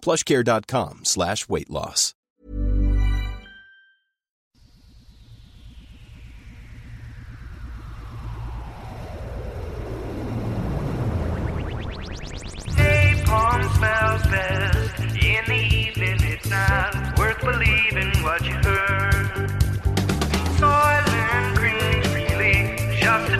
plushcare.com slash weight loss. Napalm smells best in the evening. It's not worth believing what you heard. Soil and freely, just a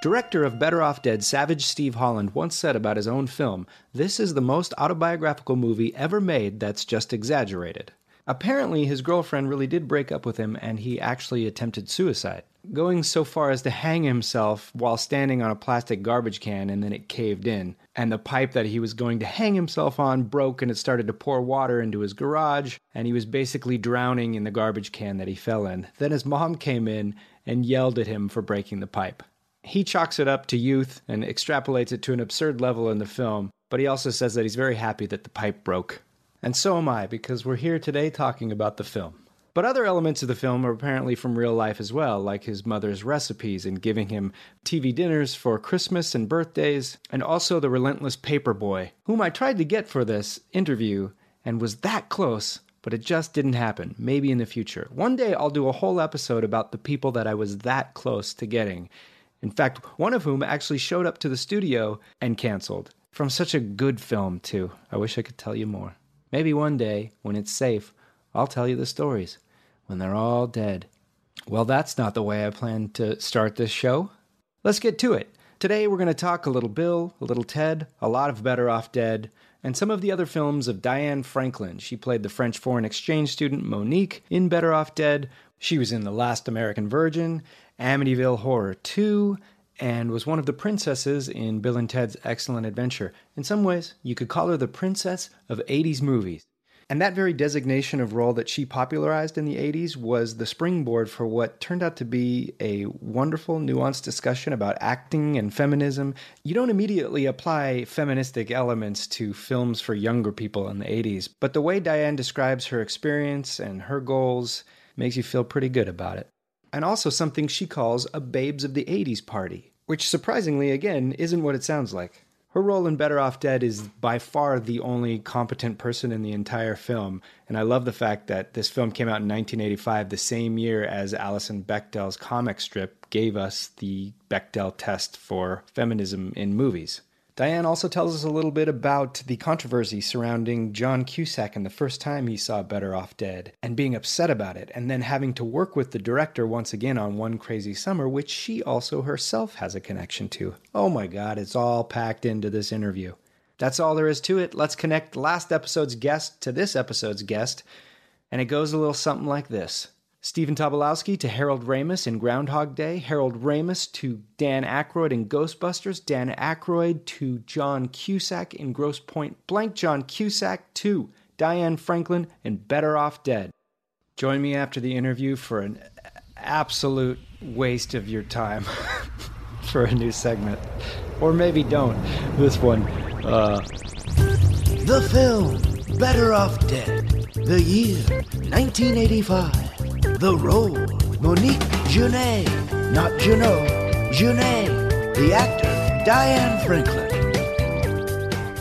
Director of Better Off Dead, Savage Steve Holland, once said about his own film, This is the most autobiographical movie ever made that's just exaggerated. Apparently, his girlfriend really did break up with him and he actually attempted suicide, going so far as to hang himself while standing on a plastic garbage can and then it caved in. And the pipe that he was going to hang himself on broke and it started to pour water into his garage and he was basically drowning in the garbage can that he fell in. Then his mom came in and yelled at him for breaking the pipe. He chalks it up to youth and extrapolates it to an absurd level in the film, but he also says that he's very happy that the pipe broke. And so am I, because we're here today talking about the film. But other elements of the film are apparently from real life as well, like his mother's recipes and giving him TV dinners for Christmas and birthdays, and also the relentless paper boy, whom I tried to get for this interview and was that close, but it just didn't happen. Maybe in the future. One day I'll do a whole episode about the people that I was that close to getting. In fact, one of whom actually showed up to the studio and canceled. From such a good film, too. I wish I could tell you more. Maybe one day, when it's safe, I'll tell you the stories. When they're all dead. Well, that's not the way I plan to start this show. Let's get to it. Today we're going to talk a little Bill, a little Ted, a lot of Better Off Dead, and some of the other films of Diane Franklin. She played the French foreign exchange student Monique in Better Off Dead. She was in The Last American Virgin, Amityville Horror 2, and was one of the princesses in Bill and Ted's Excellent Adventure. In some ways, you could call her the princess of 80s movies. And that very designation of role that she popularized in the 80s was the springboard for what turned out to be a wonderful, nuanced discussion about acting and feminism. You don't immediately apply feministic elements to films for younger people in the 80s, but the way Diane describes her experience and her goals makes you feel pretty good about it. And also something she calls a Babes of the 80s party, which surprisingly, again, isn't what it sounds like. Her role in Better Off Dead is by far the only competent person in the entire film, and I love the fact that this film came out in 1985, the same year as Alison Bechdel's comic strip gave us the Bechdel test for feminism in movies. Diane also tells us a little bit about the controversy surrounding John Cusack and the first time he saw Better Off Dead, and being upset about it, and then having to work with the director once again on One Crazy Summer, which she also herself has a connection to. Oh my god, it's all packed into this interview. That's all there is to it. Let's connect last episode's guest to this episode's guest, and it goes a little something like this. Stephen Tobolowsky to Harold Ramis in Groundhog Day, Harold Ramis to Dan Aykroyd in Ghostbusters, Dan Aykroyd to John Cusack in Grosse Pointe Blank, John Cusack to Diane Franklin in Better Off Dead. Join me after the interview for an absolute waste of your time for a new segment. Or maybe don't. This one, uh, The film Better Off Dead. The year 1985. The role Monique Junet. Not Junot. Junet. The actor Diane Franklin.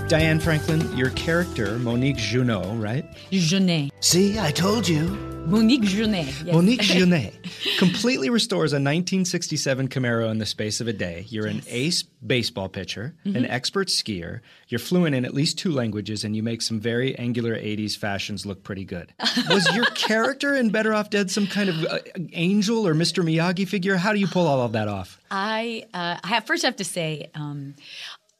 Diane Franklin, your character, Monique Junot, right? Junet. See, I told you. Monique Junet. Yes. Monique Junet completely restores a 1967 Camaro in the space of a day. You're an ace baseball pitcher, an expert skier, you're fluent in at least two languages, and you make some very angular 80s fashions look pretty good. Was your character in Better Off Dead some kind of uh, angel or Mr. Miyagi figure? How do you pull all of that off? I, uh, I have, first have to say, um,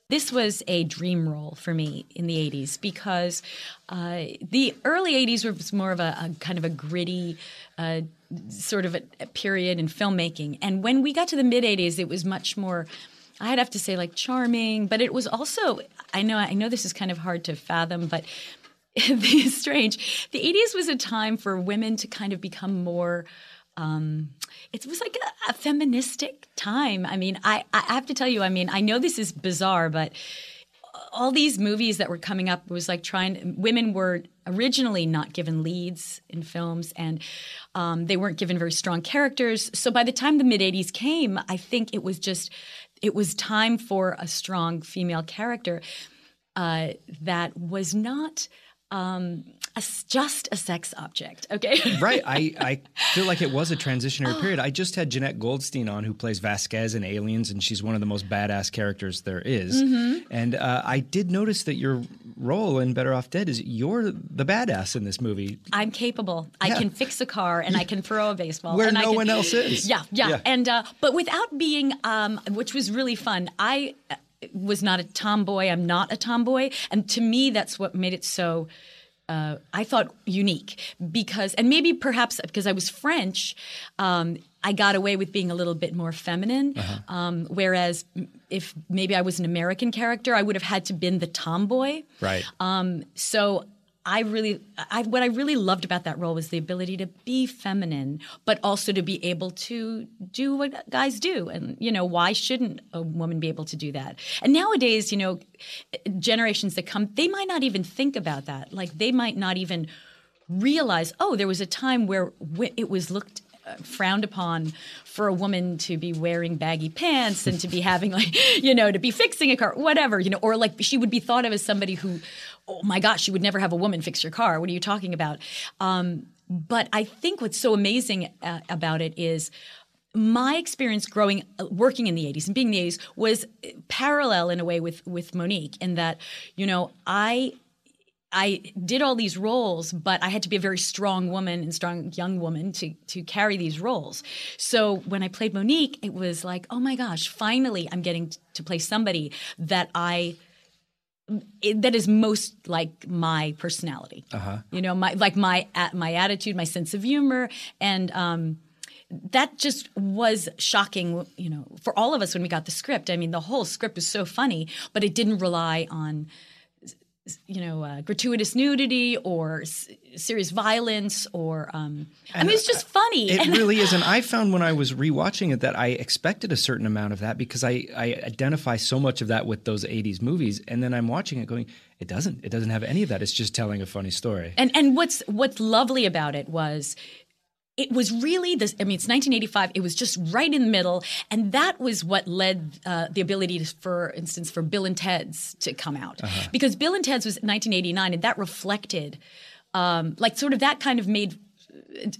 this was a dream role for me in the 80s because uh, the early 80s was more of a, a kind of a gritty uh, sort of a, a period in filmmaking. And when we got to the mid 80s, it was much more. I'd have to say like charming, but it was also I know I know this is kind of hard to fathom, but it's strange. The 80s was a time for women to kind of become more um, it was like a, a, feministic time. I mean, I, I have to tell you, I mean, I know this is bizarre, but all these movies that were coming up was like trying, women were originally not given leads in films and um, they weren't given very strong characters. So by the time the mid 80s came, I think it was just, it was time for a strong female character uh, that was not. Um, a, just a sex object. Okay. right. I, I feel like it was a transitionary period. I just had Jeanette Goldstein on, who plays Vasquez in Aliens, and she's one of the most badass characters there is. Mm-hmm. And uh, I did notice that your role in Better Off Dead is you're the badass in this movie. I'm capable. I can fix a car and I can throw a baseball. Where and no I can, one else is. Yeah, yeah. Yeah. And uh, but without being, um, which was really fun. I uh, was not a tomboy. I'm not a tomboy, and to me, that's what made it so. Uh, I thought unique because, and maybe perhaps because I was French, um, I got away with being a little bit more feminine. Uh-huh. Um, whereas if maybe I was an American character, I would have had to been the tomboy. Right. Um, so I really, I, what I really loved about that role was the ability to be feminine, but also to be able to do what guys do. And, you know, why shouldn't a woman be able to do that? And nowadays, you know, generations that come, they might not even think about that. Like they might not even realize, oh, there was a time where it was looked uh, frowned upon for a woman to be wearing baggy pants and to be having like you know to be fixing a car whatever you know or like she would be thought of as somebody who oh my gosh you would never have a woman fix your car what are you talking about um, but i think what's so amazing uh, about it is my experience growing uh, working in the 80s and being in the 80s was parallel in a way with with monique in that you know i I did all these roles, but I had to be a very strong woman and strong young woman to to carry these roles. So when I played Monique, it was like, oh my gosh, finally I'm getting to play somebody that I it- that is most like my personality. Uh-huh. You know, my like my at my attitude, my sense of humor, and um, that just was shocking. You know, for all of us when we got the script. I mean, the whole script was so funny, but it didn't rely on you know, uh, gratuitous nudity or s- serious violence or, um, I mean, it's just funny. It And- really is. And I found when I was rewatching it that I expected a certain amount of that because I, I identify so much of that with those 80s movies. And then I'm watching it going, it doesn't. It doesn't have any of that. It's just telling a funny story. And and what's what's lovely about it was it was really this i mean it's 1985 it was just right in the middle. And that was what led uh, the ability to, for instance for bill and ted's to come out. Because bill and ted's was 1989 and that reflected um, like sort of that kind of made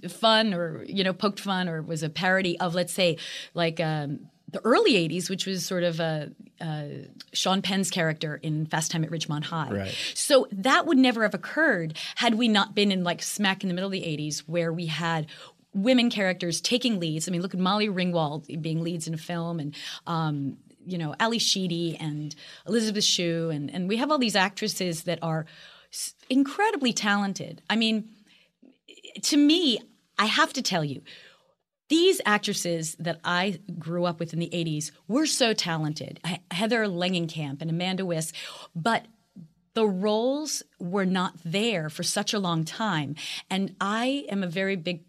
fun or you know poked fun or was a parody of let's say like um, the early 80s which was sort of a, uh, sean penn's character in fast time at ridgemont high. Right. so that would never have occurred had we not been in like smack in the middle of the 80s where we had women characters taking leads i mean look at molly ringwald being leads in a film and um, you know ally sheedy and elizabeth shue and, and we have all these actresses that are incredibly talented i mean to me, I have to tell you, these actresses that I grew up with in the 80s were so talented. Heather Langenkamp and Amanda Wyss, but the roles were not there for such a long time. And I am a very big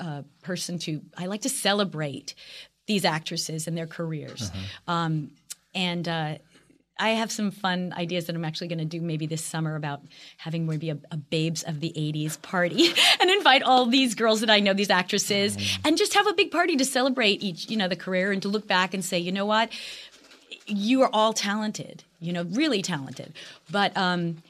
uh, person to, I like to celebrate these actresses and their careers. Um, and uh, I have some fun ideas that I'm actually going to do maybe this summer about having maybe a, a Babes of the 80s party and invite all these girls that I know, these actresses, and just have a big party to celebrate each, you know, the career and to look back and say, you know what? you are all talented, you know, really talented. But um,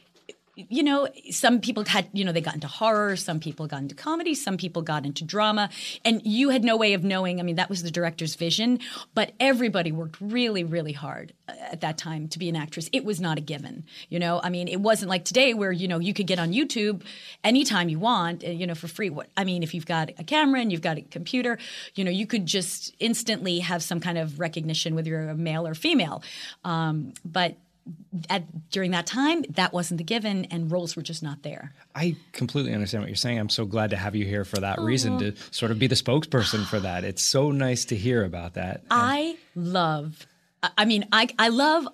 you know, some people had, you know, they got into horror, some people got into comedy, some people got into drama, and you had no way of knowing. I mean, that was the director's vision, but everybody worked really, really hard uh, at that time to be an actress. It was not a given, you know. I mean, it wasn't like today where you know you could get on YouTube anytime you want, uh, you know, for free. What I mean, if you've got a camera and you've got a computer, you know, you could just instantly have some kind of recognition whether you're a male or female. Um, but at, during that time, that wasn't the given, and roles were just not there. I completely understand what you're saying. I'm so glad to have you here for that reason to sort of be the spokesperson for that. It's so nice to hear about that. I love. I- I mean, I I love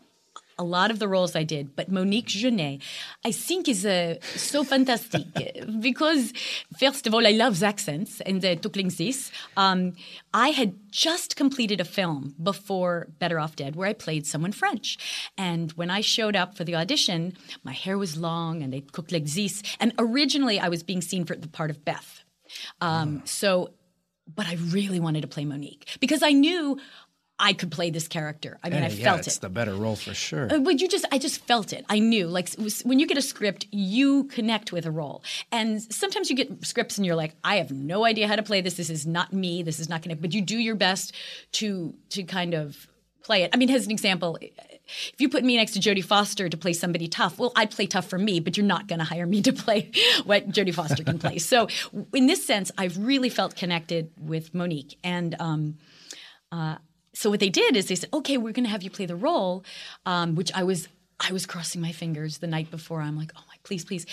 a lot of the roles I did, but Monique Junet, I think is uh, so fantastic because first of all, I love accents and uh, Tukling Sis. Um, I had just completed a film before Better Off Dead where I played someone French, and when I showed up for the audition, my hair was long and they cooked like this, and originally I was being seen for the part of Beth. Um, So but I really wanted to play Monique because I knew I could play this character. I mean, I Hey, felt yeah, it's it. the better role for sure. Uh, But you just, I just felt it. I knew. Like was- when you get a script, you connect with a role, and sometimes you get scripts and you're like, I have no idea how to play this. This is not me. This is not going to. But you do your best to to kind of play it. I mean, as an example. If you put me next to Jodie Foster to play somebody tough, well, I'd play tough for me, but you're not going to hire me to play what Jodie Foster can play. So, in this sense, I've really felt connected with Monique, and um, so what they did is they said, okay, we're going to have you play the role, um, which I was I was crossing my fingers the night before. I'm like, oh my, please, please.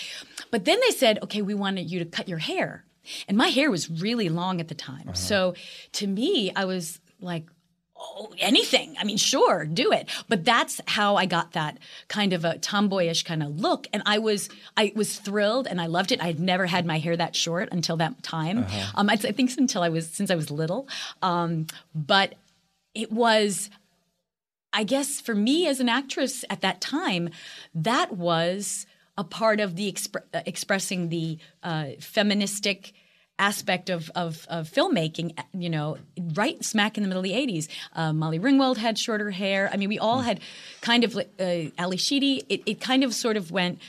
But then they said, okay, we wanted you to cut your hair, and my hair was really long at the time. So to me, I was like. Oh, anything. I mean, sure, do it. But that's how I got that kind of a tomboyish kind of look, and I was I was thrilled and I loved it. I had never had my hair that short until that time. Um, I, I think until I was since I was little. Um, but it was i guess for me as an actress at that time that was a part of the expre- uh, expressing the uh, feministic aspect of, of, of filmmaking you know right smack in the middle of the 80s uh, molly ringwald had shorter hair. I mean we all had kind of like, uh, ally sheedy. It, it kind of sort of went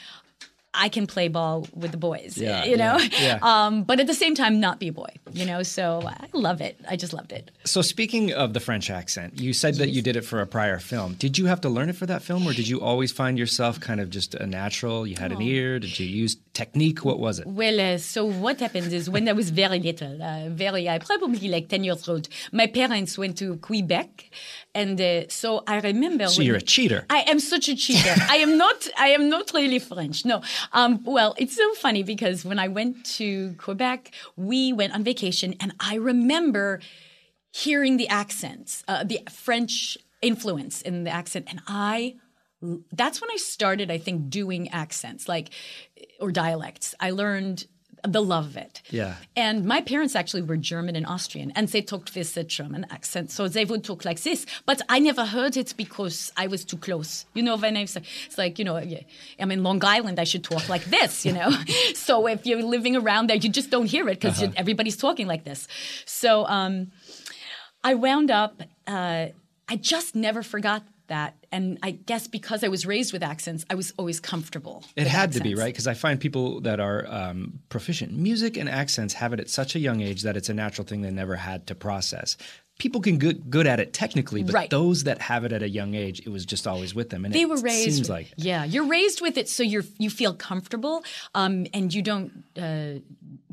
I can play ball with the boys, Yeah, you know, yeah, yeah. Um, but at the same time, not be a boy, you know. So I love it. I just loved it. So speaking of the French accent, you said that you did it for a prior film. Did you have to learn it for that film, or did you always find yourself kind of just a natural? You had an ear. Did you use technique? What was it? Well, uh, so what happened is when I was very little, uh, very, uh, probably like 10 years old, my parents went to Quebec. And uh, so I remember. So you're a cheater. I am such a cheater. I am not. I am not really French. No. Um, well, it's so funny because when I went to Quebec, we went on vacation, and I remember hearing the accents, uh, the French influence in the accent, and I. That's when I started, I think, doing accents, like or dialects. I learned the love of it. Yeah. And my parents actually were German and Austrian, and they talked with a German accent, so they would talk like this. But I never heard it because I was too close. You know, when I was, it's like, you know, I'm in Long Island, I should talk like this, you know? so if you're living around there, you just don't hear it because everybody's talking like this. So um, I wound up, uh, I just never forgot that. And I guess because I was raised with accents, I was always comfortable. It had to be right because I find people that are um, proficient music and accents have it at such a young age that it's a natural thing they never had to process. People can get good at it technically, but Right. those that have it at a young age, it was just always with them. And they it were raised seems like yeah you're raised with it so you're you feel comfortable um, and you don't uh,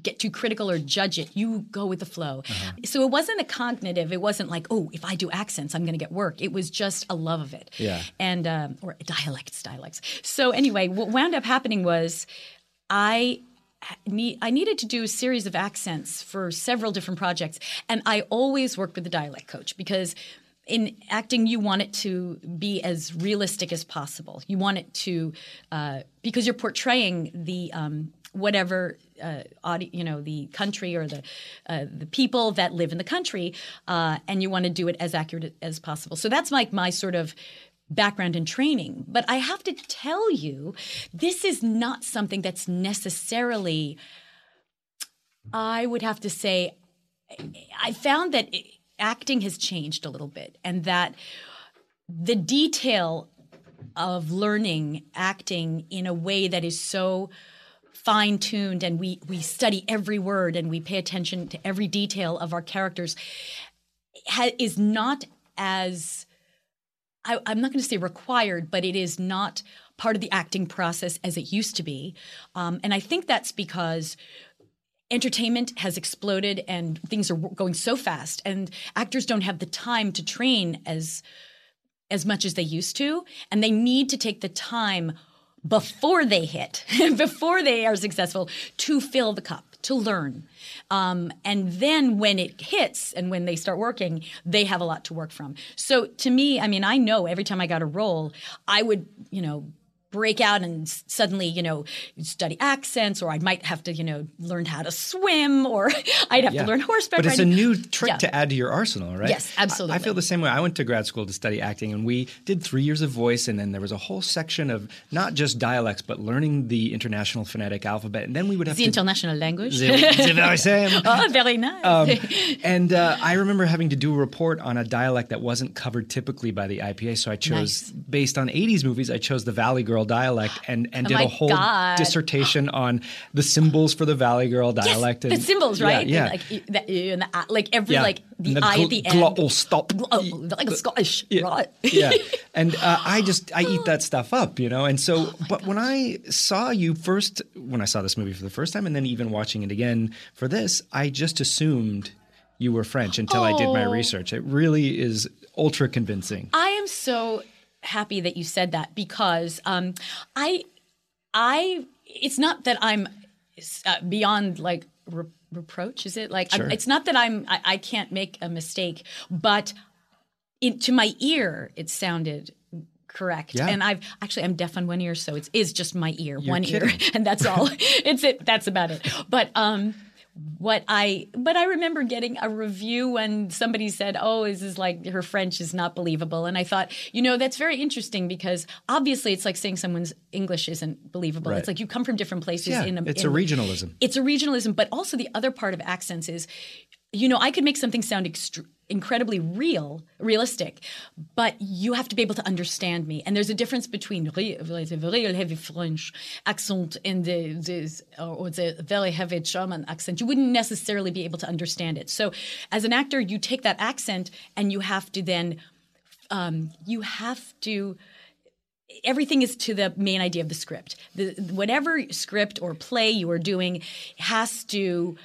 get too critical or judge it you go with the flow Uh-huh. so it wasn't a cognitive it wasn't like oh if i do accents i'm going to get work it was just a love of it Yeah. and um, or dialects dialects so anyway what wound up happening was i need, I needed to do a series of accents for several different projects, and I always worked with the dialect coach because in acting you want it to be as realistic as possible. You want it to uh, because you're portraying the um, whatever uh, audi- you know the country or the uh, the people that live in the country, uh, and you want to do it as accurate as possible. So that's like my sort of background and training. But I have to tell you, this is not something that's necessarily, I would have to say, I found that it, acting has changed a little bit and that the detail of learning acting in a way that is so fine tuned and we we study every word and we pay attention to every detail of our characters ha- is not as I, I'm not going to say required, but it is not part of the acting process as it used to be. Um, and I think that's because entertainment has exploded and things are going so fast, and actors don't have the time to train as as much as they used to, and they need to take the time before they hit, before they are successful, to fill the cup, to learn. Um, and then when it hits and when they start working, they have a lot to work from. So to me, I mean, I know every time I got a role, I would, you know, break out and suddenly, you know, study accents, or I might have to, you know, learn how to swim, or I'd have Yeah. to learn horseback But it's a riding. new trick Yeah. to add to your arsenal, right? Yes, absolutely. I, I feel the same way. I went to grad school to study acting, and we did three years of voice, and then there was a whole section of not just dialects, but learning the international phonetic alphabet. And then we would have the to. international language. the, the very same. oh, very nice. Um, and uh, I remember having to do a report on a dialect that wasn't covered typically by the IPA. So I chose, Nice. based on 80s movies, I chose the Valley Girl dialect and, and Oh did a whole God. dissertation on the symbols for the Valley Girl dialect. Yes, dialect. the and, symbols, Yeah, right? Yeah. Like, e- the, e and the, like every yeah. like the And I gl- at the end. glottal stop. Oh, like a Scottish, Yeah. right? yeah. And uh, I just I eat that stuff up, you know. And so, but when I saw you first, when I saw this movie for the first time, and then even watching it again for this, I just assumed you were French until I did my Oh. research. It really is ultra convincing. I am so happy that you said that because um, I, I, it's not that I'm uh, beyond like re- reproach. Is it like Sure. it's not that I'm I, I can't make a mistake, but it, to my ear it sounded correct Yeah. and i've actually i'm deaf on one ear so it is just my ear one ear and that's all it's it that's about it but um what I but I remember getting a review when somebody said, "Oh, this is like her French is not believable," and I thought, you know, that's very interesting because obviously it's like saying someone's English isn't believable. Right. It's like you come from different places. Yeah, in a, it's in- a regionalism. It's a regionalism, but also the other part of accents is, you know, I could make something sound extr incredibly real, realistic, but you have to be able to understand me. And there's a difference between the very heavy French accent and the, the or the very heavy German accent. You wouldn't necessarily be able to understand it. So, as an actor, you take that accent and you have to then, um, you have to everything is to the main idea of the script. The, whatever script or play you are doing has to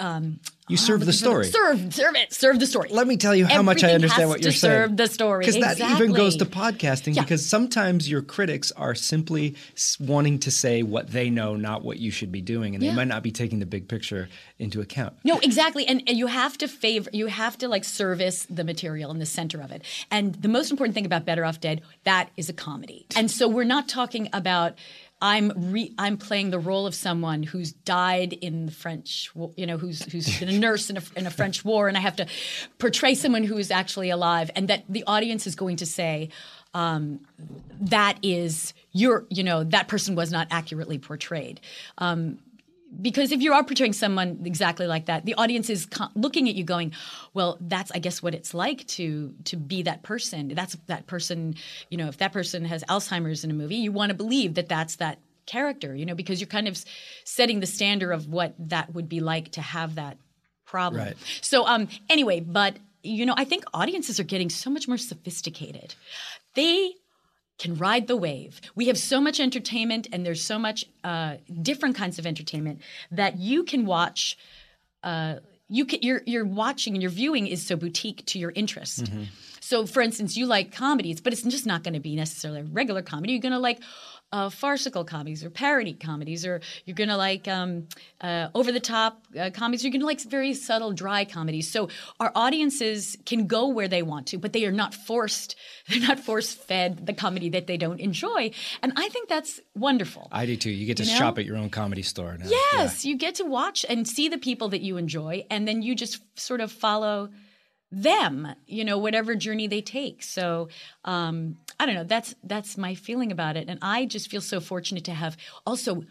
um, You serve the story. serve serve it serve the story. Let me tell you how much I understand what you're saying. serve the story Because that even goes to podcasting. Yeah. Because sometimes your critics are simply wanting to say what they know, not what you should be doing, and they might not be taking the big picture into account. No, exactly. And, and you have to favor, you have to like service the material in the center of it. And the most important thing about Better Off Dead, that is a comedy. And so we're not talking about. I'm re, I'm playing the role of someone who's died in the French, you know, who's who's been a nurse in a, in a French war, and I have to portray someone who is actually alive, and that the audience is going to say, um, that is your, you know, that person was not accurately portrayed. Um, because if you are portraying someone exactly like that, the audience is looking at you, going, "Well, that's I guess what it's like to to be that person. That's that person. You know, if that person has Alzheimer's in a movie, you want to believe that that's that character. You know, because you're kind of setting the standard of what that would be like to have that problem. Right. So, um, anyway, but you know, I think audiences are getting so much more sophisticated. They can ride the wave. We have so much entertainment, and there's so much uh, different kinds of entertainment that you can watch. Uh, you can, you're you're watching and your viewing is so boutique to your interest. So, for instance, you like comedies, but it's just not going to be necessarily a regular comedy. You're going to like uh, farcical comedies or parody comedies, or you're going to like um, uh, over the top uh, comedies. You're going to like very subtle, dry comedies. So our audiences can go where they want to, but they are not forced. They're not force fed the comedy that they don't enjoy, and I think that's wonderful. I do too. You get to You know? shop at your own comedy store now. Yes, you get to watch and see the people that you enjoy, and then you just sort of follow them. You know, whatever journey they take. So um, I don't know. That's that's my feeling about it, and I just feel so fortunate to have also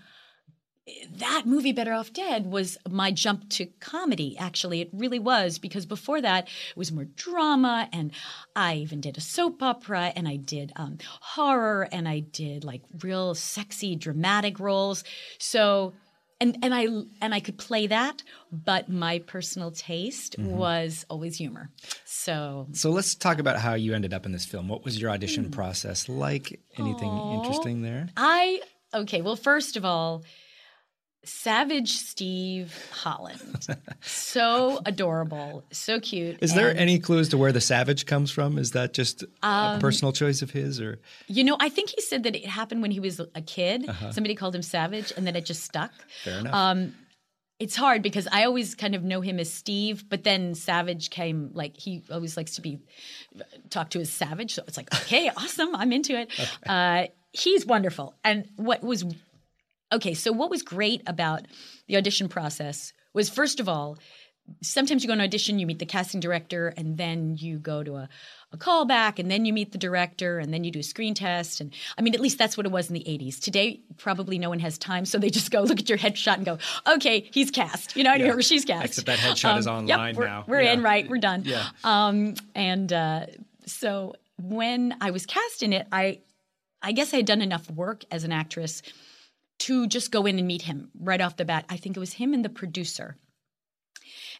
that movie better off dead was my jump to comedy actually it really was because before that it was more drama and i even did a soap opera and i did um, horror and i did like real sexy dramatic roles so and and i and i could play that but my personal taste was always humor so So let's talk about how you ended up in this film. What was your audition Hmm. process like? Anything interesting there? I okay. Well, first of all, Savage Steve Holland, so adorable, so cute. Is there and, any clue as to where the savage comes from? Is that just Um, a personal choice of his, or You know, I think he said that it happened when he was a kid. Somebody called him Savage, and then it just stuck. Uh-huh. fair enough? Um, it's hard because I always kind of know him as Steve, but then Savage came like he always likes to be talked to as Savage, so it's like okay, awesome, I'm into it. Uh, he's wonderful, and what was okay? So what was great about the audition process was first of all, sometimes you go on audition, you meet the casting director, and then you go to a, a callback, and then you meet the director, and then you do a screen test. And I mean, at least that's what it was in the 80s. Today, probably no one has time, so they just go look at your headshot and go, okay, he's cast, you know, Yeah. or she's cast. Except that headshot is Um, yep, online we're, now. We're in, right? We're done. Yeah. Um, and uh, so when I was cast in it, I, I guess I had done enough work as an actress to just go in and meet him right off the bat. I think it was him and the producer.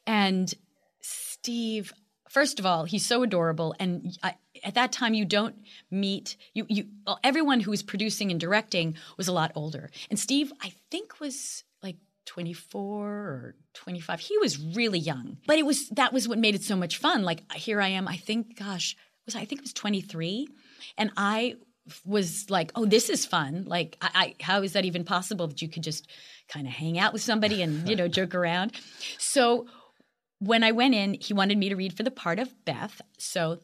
And Steve, first of all, he's so adorable. And I, at that time, you don't meet you. You well, everyone who was producing and directing was a lot older. And Steve, I think, was like 24 or 25. He was really young, but it was that was what made it so much fun. Like here I am. I think, gosh, was I think it was 23, and I was like, oh, this is fun. Like, I, I how is that even possible that you could just kind of hang out with somebody and you know joke around? So when I went in, he wanted me to read for the part of Beth. So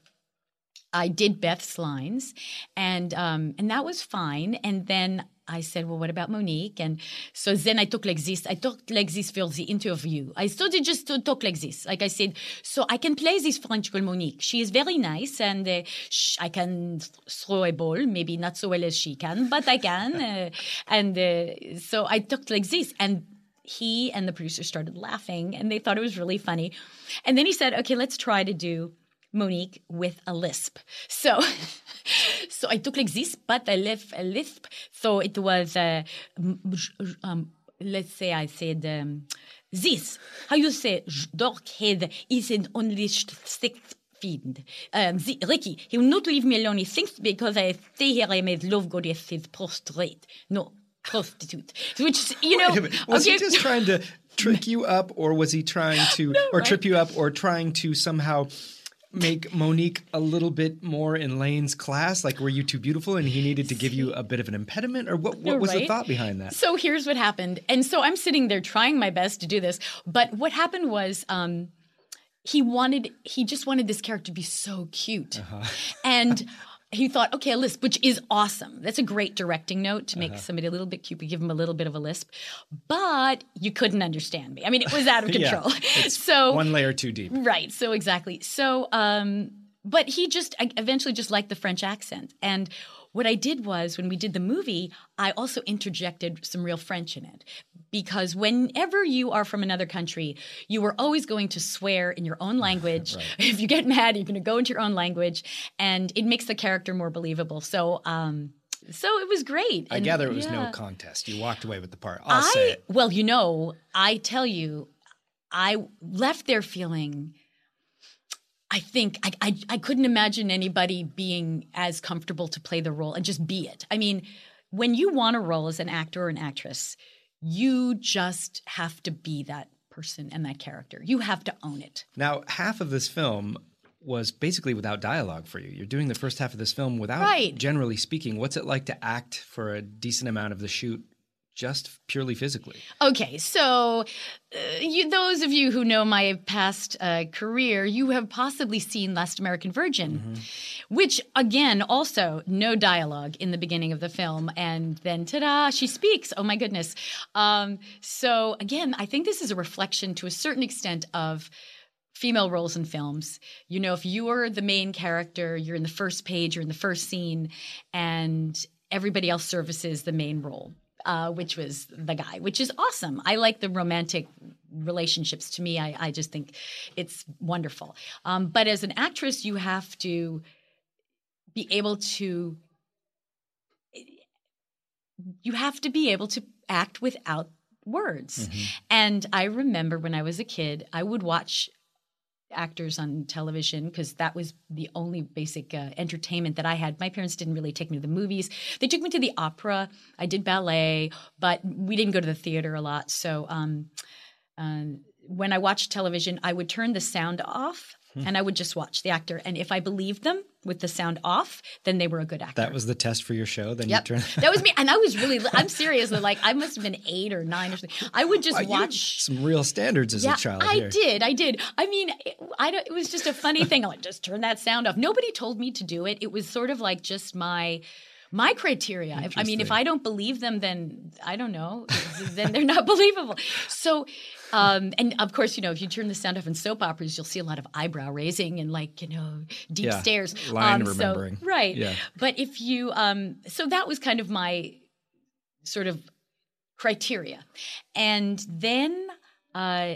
I did Beth's lines, and um, and that was fine. And then I said, "Well, what about Monique?" And so then I talked like this. I talked like this for the interview. I started just to talk like this. Like I said, so I can play this French girl Monique. She is very nice, and uh, sh- I can th- throw a ball. Maybe not so well as she can, but I can. uh, and uh, so I talked like this, and he and the producer started laughing and they thought it was really funny. And then he said, okay, let's try to do Monique with a lisp. So, so I took like this, but I left a lisp. So it was, uh, um, let's say I said, um, this, how you say, dark head is an only sixth fiend. Um, the, Ricky, he will not leave me alone. He thinks because I stay here, I may love goddess is prostrate. No, prostitute. Which, is, you know, Wait a minute. was okay. he just trying to trick you up, or was he trying to, or right. trip you up, or trying to somehow make Monique a little bit more in Lane's class? Like, were you too beautiful, and he needed to give you a bit of an impediment, or what? What No, was the thought behind that? So here's what happened. And so I'm sitting there trying my best to do this. But what happened was um, he wanted, he just wanted this character to be so cute. Uh-huh. And he thought, okay, a lisp, which is awesome. That's a great directing note to make Uh-huh. somebody a little bit cute, give them a little bit of a lisp. But you couldn't understand me. I mean, it was out of Yeah, control. it's so One layer too deep. Right. So exactly. So, um, but he just I eventually just liked the French accent. And what I did was when we did the movie, I also interjected some real French in it. Because whenever you are from another country, you are always going to swear in your own language. If you get mad, you're going to go into your own language, and it makes the character more believable. So, um, so it was great. I And, gather it was no contest. You walked away with the part. I'll say I it. well, you know, I tell you, I left there feeling. I think I, I I couldn't imagine anybody being as comfortable to play the role and just be it. I mean, when you want a role as an actor or an actress, you just have to be that person and that character. You have to own it. Now, half of this film was basically without dialogue for you. You're doing the first half of this film without Right. generally speaking. What's it like to act for a decent amount of the shoot just purely physically? Okay, so uh, you, those of you who know my past uh, career, you have possibly seen Last American Virgin, which again, also no dialogue in the beginning of the film, and then ta-da, she speaks. Oh my goodness! Um, so again, I think this is a reflection to a certain extent of female roles in films. You know, if you're the main character, you're in the first page, you're in the first scene, and everybody else services the main role. Uh, which was the guy, which is awesome. I like the romantic relationships. To me, I, I just think it's wonderful. Um, but as an actress, you have to be able to you have to be able to act without words. And I remember when I was a kid, I would watch actors on television because that was the only basic uh, entertainment that I had. My parents didn't really take me to the movies. They took me to the opera. I did ballet, but we didn't go to the theater a lot. So um, uh, when I watched television, I would turn the sound off. And I would just watch the actor, and if I believed them with the sound off, then they were a good actor. That was the test for your show. Then Yep, you turn. that was me, and I was really. I'm serious. Like I must have been eight or nine or something. I would just you watch. some real standards as Yeah, a child. I here. did. I did. I mean, it, I don't, it was just a funny thing. I'm like, just turn that sound off. Nobody told me to do it. It was sort of like just my my criteria. If, I mean, if I don't believe them, then I don't know. then they're not believable. So, um, and of course, you know, if you turn the sound off in soap operas, you'll see a lot of eyebrow raising and like you know deep Yeah, stares. line Um, so- remembering. right. Yeah. But if you, um, so that was kind of my sort of criteria, and then. Uh,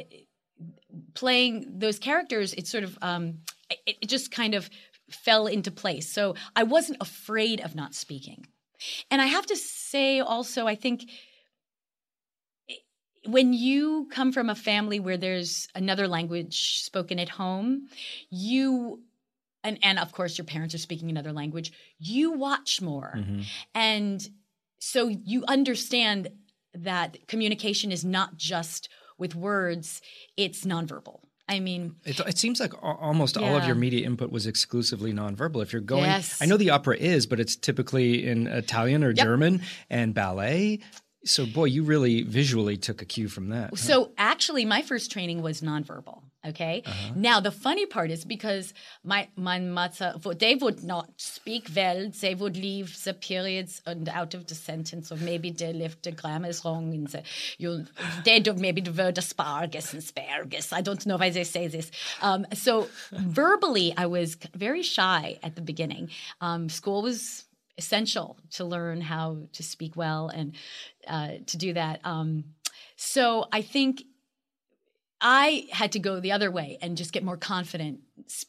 playing those characters, it sort of um, it, it just kind of fell into place. So I wasn't afraid of not speaking, and I have to say also, I think when you come from a family where there's another language spoken at home, you and and of course your parents are speaking another language, you watch more. Mm-hmm. And so you understand that communication is not just with words, it's nonverbal. I mean, It, it seems like al- almost all of your media input was exclusively nonverbal. If you're going, Yes. I know the opera is, but it's typically in Italian or Yep. German and ballet. So, boy, you really visually took a cue from that. huh? So actually, my first training was nonverbal. Okay. Uh-huh. Now the funny part is because my my mother they would not speak well. They would leave the periods and out of the sentence, or maybe they left the grammar is wrong. In the, you they do maybe the word asparagus and asparagus. I don't know why they say this. Um, so verbally, I was very shy at the beginning. Um, school was essential to learn how to speak well and uh, to do that. Um, so I think I had to go the other way and just get more confident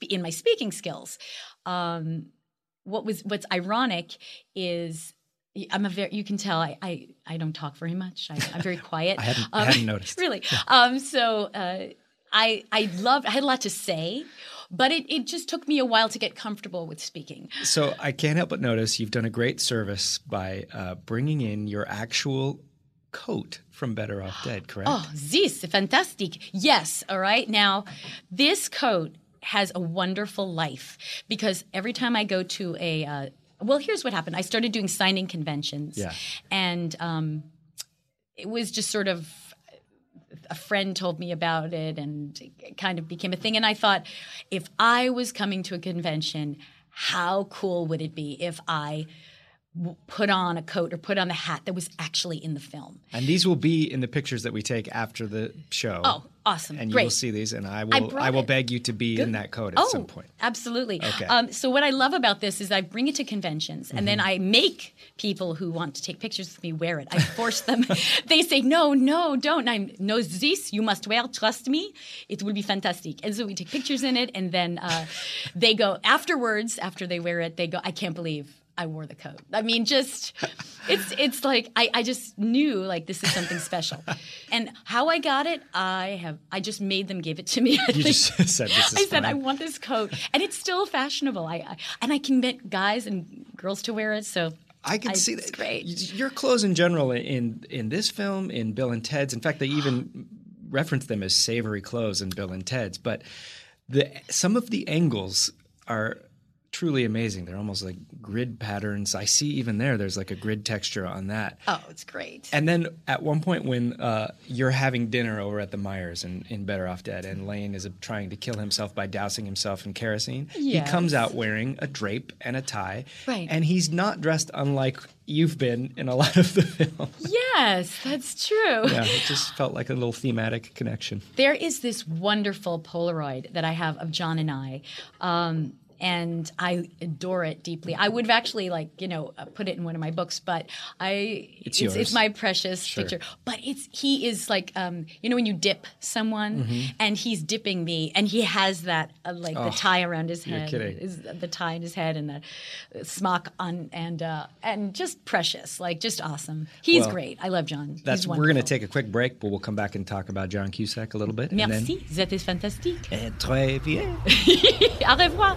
in my speaking skills. Um, what was what's ironic is I'm a very you can tell I I, I don't talk very much. I, I'm very quiet. I hadn't- I hadn't noticed. Really. Um, so uh, I I loved I had a lot to say, but it, it just took me a while to get comfortable with speaking. So I can't help but notice you've done a great service by uh, bringing in your actual coat from Better Off Dead, correct? Oh, this fantastic. Yes, all right. Now, this coat has a wonderful life because every time I go to a uh, well, here's what happened. I started doing signing conventions, Yeah. and um, it was just sort of a friend told me about it and it kind of became a thing and i thought if i was coming to a convention how cool would it be if I put on a coat or put on the hat that was actually in the film And these will be in the pictures that we take after the show. oh awesome And you great will see these, and I will. I, brought will it. beg you to be in that coat at some point. Oh, Absolutely. Okay. Um, so what I love about this is I bring it to conventions and Mm-hmm. then I make people who want to take pictures with me wear it. I force them. they say, no, no, don't. And I know this, you must wear, trust me. It will be fantastic. And so we take pictures in it and then uh, they go afterwards, after they wear it, they go, I can't believe I wore the coat. I mean, just it's it's like I, I just knew like this is something special. And how I got it, I have I just made them give it to me. You just said this is I said I want this coat, and it's still fashionable. I, I and I can get guys and girls to wear it. So I can I- see it's that. great. Your clothes in general in in this film, in Bill and Ted's. In fact, they even reference them as savory clothes in Bill and Ted's. But the some of the angles are truly amazing. They're almost like grid patterns. I see even there. There's like a grid texture on that. oh, it's great. And then at one point when uh, you're having dinner over at the Meyers in, in Better Off Dead, and Lane is trying to kill himself by dousing himself in kerosene, he comes out wearing a drape and a tie, Right. and he's not dressed unlike you've been in a lot of the film. yes, that's true. yeah, it just felt like a little thematic connection. There is this wonderful Polaroid that I have of John and I. Um, and I adore it deeply. I would have actually like you know uh, put it in one of my books, but I It's it's, yours. my precious picture. But it's he is like um, you know when you dip someone Mm-hmm. and he's dipping me, and he has that uh, like the tie around his Oh, you're head, kidding. is the tie in his head, and the smock on, and uh, and just precious, like just awesome. He's Well, great. I love John. That's we're going to take a quick break, but we'll come back and talk about John Cusack a little bit. and then- Merci, that is fantastique. Eh, très bien. Au revoir.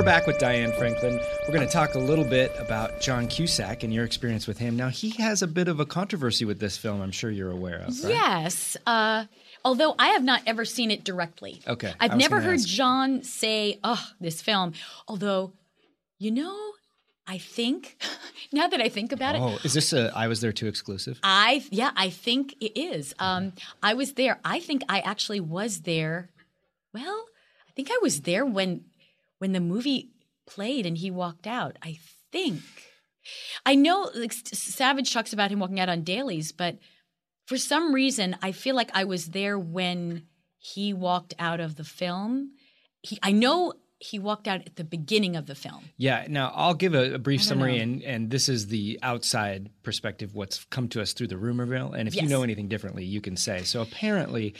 We're back with Diane Franklin. We're going to talk a little bit about John Cusack and your experience with him. Now, he has a bit of a controversy with this film, I'm sure you're aware of, right? Yes. Uh, although I have not ever seen it directly. Okay, I've never heard ask. John say, oh, this film. Although, you know, I think, now that I think about it, Oh, is this a I Was There Too exclusive? I yeah, I think it is. Um, I was there. I think I actually was there. Well, I think I was there when when the movie played and he walked out. I think. I know like, Savage talks about him walking out on dailies, but for some reason, I feel like I was there when he walked out of the film. He, I know he walked out at the beginning of the film. Yeah. Now I'll give a, a brief summary, know. and and this is the outside perspective, what's come to us through the rumor mill. And if you know anything differently, you can say. So apparently,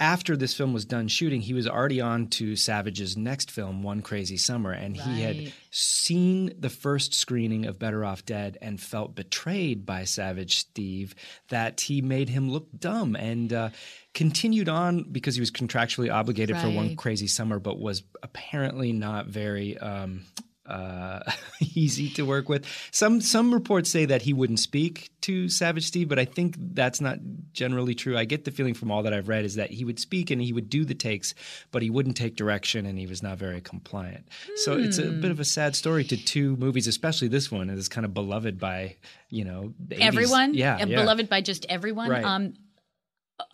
after this film was done shooting, he was already on to Savage's next film, One Crazy Summer, and he had seen the first screening of Better Off Dead and felt betrayed by Savage Steve that he made him look dumb and. Uh, Continued on because he was contractually obligated for one crazy summer, but was apparently not very um, uh, easy to work with. Some some reports say that he wouldn't speak to Savage Steve, but I think that's not generally true. I get the feeling from all that I've read is that he would speak and he would do the takes, but he wouldn't take direction and he was not very compliant. So it's a bit of a sad story to two movies, especially this one is kind of beloved by you know the 80s. everyone Yeah, uh, yeah. beloved by just everyone Right. um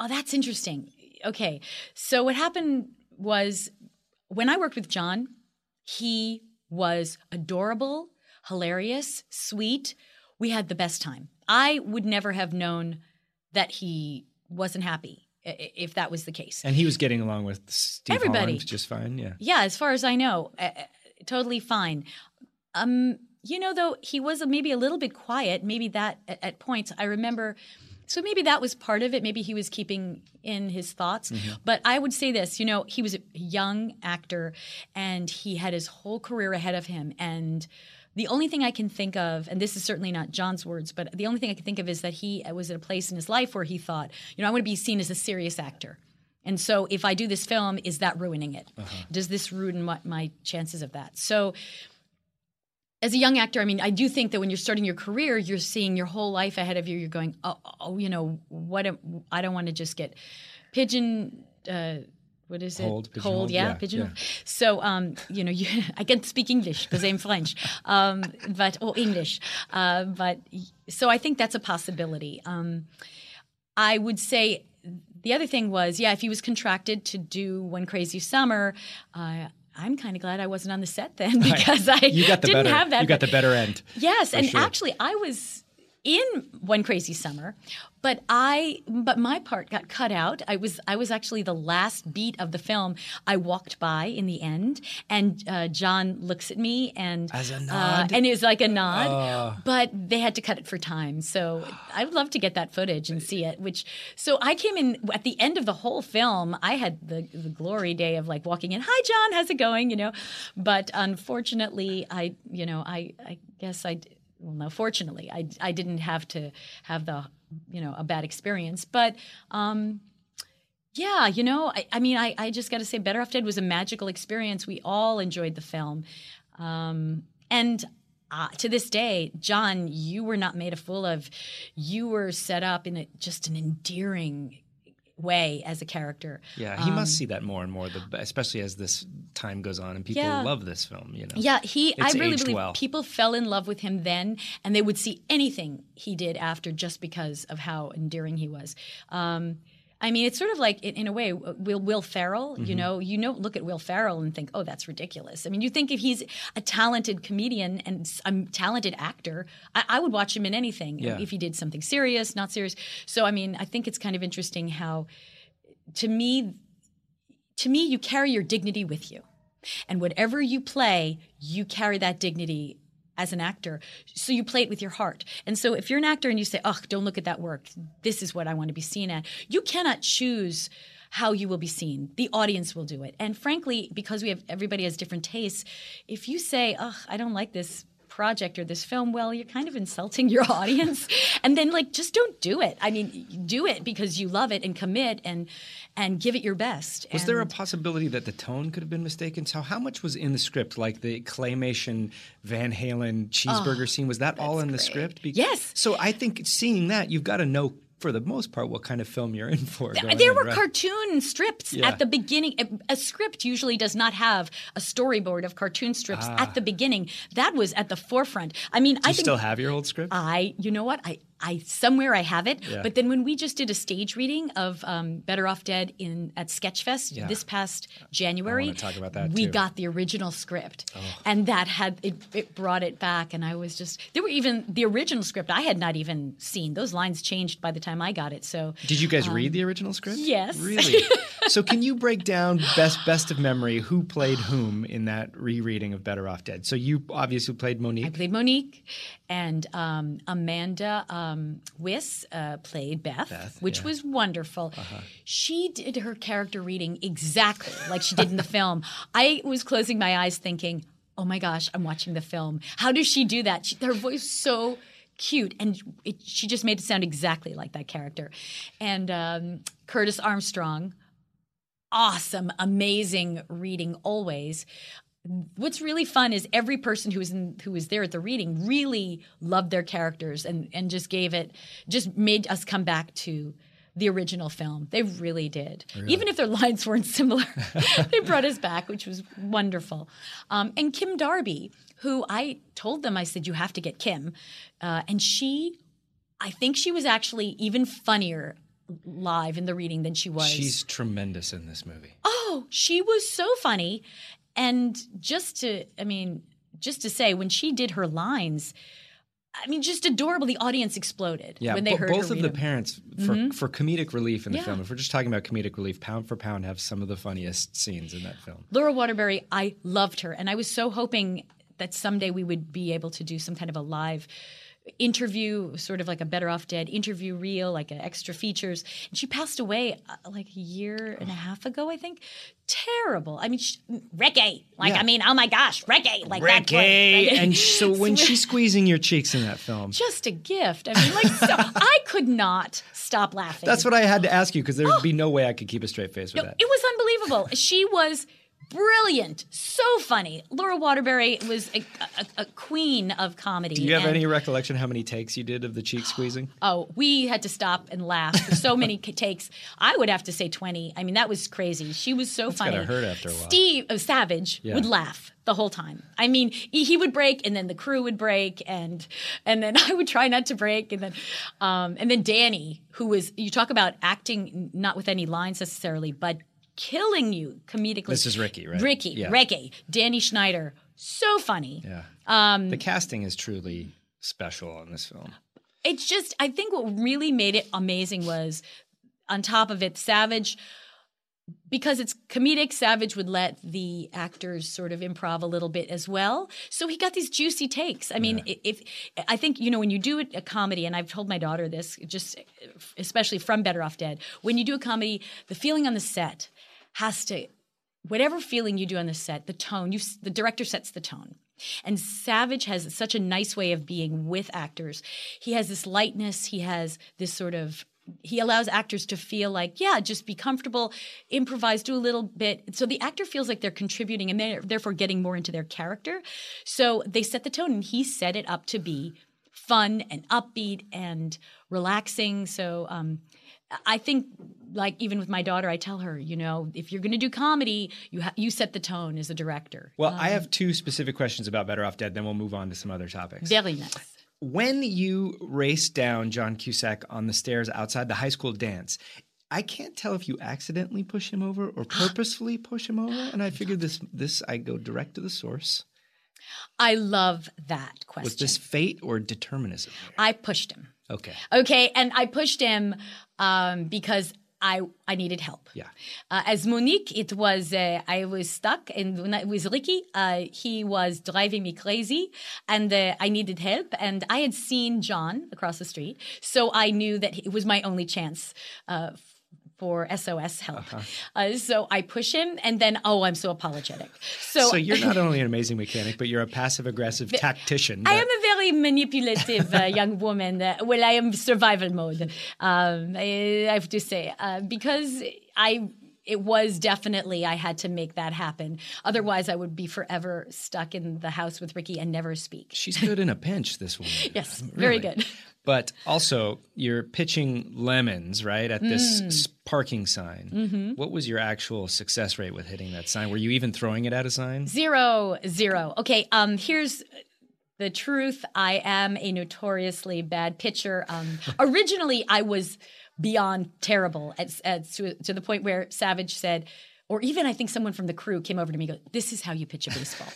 oh that's interesting okay so what happened was when i worked with john he was adorable hilarious sweet we had the best time i would never have known that he wasn't happy if that was the case And he was getting along with Steve Everybody. Holland just fine. Yeah. yeah, as far as I know, uh, uh, totally fine. Um, you know, though he was maybe a little bit quiet. Maybe that at, at points I remember. So maybe that was part of it. Maybe he was keeping in his thoughts. Mm-hmm. But I would say this: you know, he was a young actor, and he had his whole career ahead of him. And the only thing I can think of, and this is certainly not John's words, but the only thing I can think of is that he was at a place in his life where he thought, you know, I want to be seen as a serious actor. And so if I do this film, is that ruining it? Uh-huh. Does this ruin my, my chances of that? So as a young actor, I mean, I do think that when you're starting your career, you're seeing your whole life ahead of you. You're going, oh, oh you know, what? Am, I don't want to just get pigeon. Uh, what is it? Pigeonholed? yeah, Yeah, pigeon. yeah. So, um, you know, you, I can't speak English because I'm French, um, but or English, uh, but so I think that's a possibility. Um, I would say the other thing was, yeah, if he was contracted to do One Crazy Summer, uh, I'm kind of glad I wasn't on the set then because I You got the didn't better. have that. You got the better end. Yes, and sure. actually, I was in One Crazy Summer, but I but my part got cut out. I was I was actually the last beat of the film. I walked by in the end, and uh, John looks at me and As a uh, nod? and it's like a nod. But they had to cut it for time, so I would love to get that footage and see it. Which so I came in at the end of the whole film. I had the the glory day of like walking in. Hi, John. How's it going? You know, but unfortunately, I you know I I guess I. Well, no, fortunately, I, I didn't have to have the you know a bad experience, but um, yeah, you know, I, I mean, I, I just got to say, Better Off Dead was a magical experience. We all enjoyed the film. Um, and uh, to this day, John, you were not made a fool of. You were set up in a, just an endearing, way as a character. Yeah, he must see that more and more, the, especially as this time goes on and people Yeah. love this film. You know. Yeah, he. It's I really believe well. people fell in love with him then, and they would see anything he did after just because of how endearing he was. Um, I mean, it's sort of like, in, in a way, Will Will Ferrell. You Mm-hmm. know, you don't look at Will Ferrell and think, "Oh, that's ridiculous." I mean, you think if he's a talented comedian and a talented actor, I, I would watch him in anything. Yeah. If he did something serious, not serious. So, I mean, I think it's kind of interesting how, to me, to me, you carry your dignity with you. And whatever you play, you carry that dignity as an actor. So you play it with your heart. And so if you're an actor and you say, oh, don't look at that work, this is what I want to be seen at, you cannot choose how you will be seen. The audience will do it. And frankly, because we have everybody has different tastes, if you say, oh, I don't like this project or this film, well, you're kind of insulting your audience. and then like just don't do it. I mean, do it because you love it and commit and and give it your best. Was there a possibility that the tone could have been mistaken? So, how much was in the script? Like the claymation Van Halen cheeseburger ah, scene, was that all in the great. script? Be- Yes. So, I think seeing that, you've got to know for the most part what kind of film you're in for. there were right? cartoon strips Yeah. at the beginning. A, a script usually does not have a storyboard of cartoon strips at ah. the beginning. That was at the forefront. I mean, Do I you think still have your old script? I, you know what, I, I somewhere I have it. Yeah. But then when we just did a stage reading of um, Better Off Dead in at Sketchfest Yeah. this past January, talk about that, we too. Oh. got the original script, and that had it, it brought it back. And I was just there were even the original script I had not even seen. Those lines changed by the time I got it. So Did you guys read the original script? um, yes. Really? so can you break down best best of memory who played whom in that rereading of Better Off Dead? So you obviously played Monique. I played Monique, and um, Amanda um, Wyss uh, played Beth, Beth, which yeah. Uh-huh. was wonderful. She did her character reading exactly like she did in the film. I was closing my eyes thinking, oh my gosh, I'm watching the film. How does she do that? She, her voice so cute and it, she just made it sound exactly like that character and um, curtis armstrong awesome amazing reading always what's really fun is every person who was in who was there at the reading really loved their characters and and just gave it just made us come back to the original film. They really did. Even if their lines weren't similar they brought us back which was wonderful. Um, and kim darby who i told them i said you have to get kim. Uh, and she i think she was actually even funnier live in the reading than she was. She's tremendous in this movie. oh, she was so funny. And just to, I mean, just to say, when she did her lines, I mean, just adorable. The audience exploded Yeah, when they bo- heard both of the them. parents for mm-hmm. for comedic relief in the Yeah. film. If we're just talking about comedic relief, pound for pound, have some of the funniest scenes in that film. Laura Waterbury, I loved her, and I was so hoping that someday we would be able to do some kind of a live interview, sort of like a Better Off Dead interview reel, like a extra features. And she passed away uh, like a year and a half ago, I think. Terrible. I mean, sh reggae. Like, Yeah. I mean, oh my gosh, reggae. Like that's what- and so when she's squeezing your cheeks in that film, just a gift. I mean, like, so, I could not stop laughing. that's what I had to ask you because there would be no way I could keep a straight face with No, that. it was unbelievable. She was brilliant, so funny. Laura Waterbury was a, a, a queen of comedy. Do you have any recollection how many takes you did of the cheek squeezing? Oh, we had to stop and laugh so many takes. I would have to say twenty. I mean, that was crazy. She was so funny. gotta hurt after a while. Steve uh, Savage Yeah. would laugh the whole time. I mean, he, he would break, and then the crew would break, and and then I would try not to break, and then um, and then Danny, who was you talk about acting not with any lines necessarily, but killing you comedically. This is Ricky, right? Ricky, Yeah. Ricky, Danny Schneider, so funny. Yeah. Um, the casting is truly special in this film. it's just I think what really made it amazing was on top of it, Savage because it's comedic, Savage would let the actors sort of improv a little bit as well. So he got these juicy takes. I mean, i if I think you know when you do a comedy, and I've told my daughter this, just especially from Better Off Dead, when you do a comedy, the feeling on the set has to whatever feeling you do on the set, the tone, you the director sets the tone. And Savage has such a nice way of being with actors. He has this lightness, he has this sort of he allows actors to feel like, yeah, just be comfortable, improvise, do a little bit. So the actor feels like they're contributing and they're therefore getting more into their character. So they set the tone and he set it up to be fun and upbeat and relaxing. So um, I think like even with my daughter, I tell her, you know, if you're going to do comedy, you ha- you set the tone as a director. Well, I um, have two specific questions about Better Off Dead, then we'll move on to some other topics. Very nice. When you race down John Cusack on the stairs outside the high school dance, I can't tell if you accidentally push him over or purposefully push him over. And I figured this this I go direct to the source. I love that question. Was this fate or determinism? I pushed him. Okay. Okay, and I pushed him um, because I I needed help. Yeah. Uh, as Monique, it was uh, I was stuck, and when I, with Ricky, uh, he was driving me crazy, and uh, I needed help. And I had seen John across the street, so I knew that it was my only chance. For SOS help. Uh, so I push him, and then, oh, I'm so apologetic. So, So you're not only an amazing mechanic, but you're a passive aggressive tactician. I am a very manipulative uh, young woman. Uh, well, I am survival mode. Um, I, I have to say uh, because I. It was definitely I had to make that happen. Otherwise, I would be forever stuck in the house with Ricky and never speak. She's good in a pinch, this woman. Yes, very good. But also, you're pitching lemons, right, at this Mm. parking sign. Mm-hmm. What was your actual success rate with hitting that sign? Were you even throwing it at a sign? Zero, zero. Okay, um, here's the truth. I am a notoriously bad pitcher. Um, originally, I was beyond terrible at, at, to, to the point where Savage said, or even I think someone from the crew came over to me and go, This is how you pitch a baseball.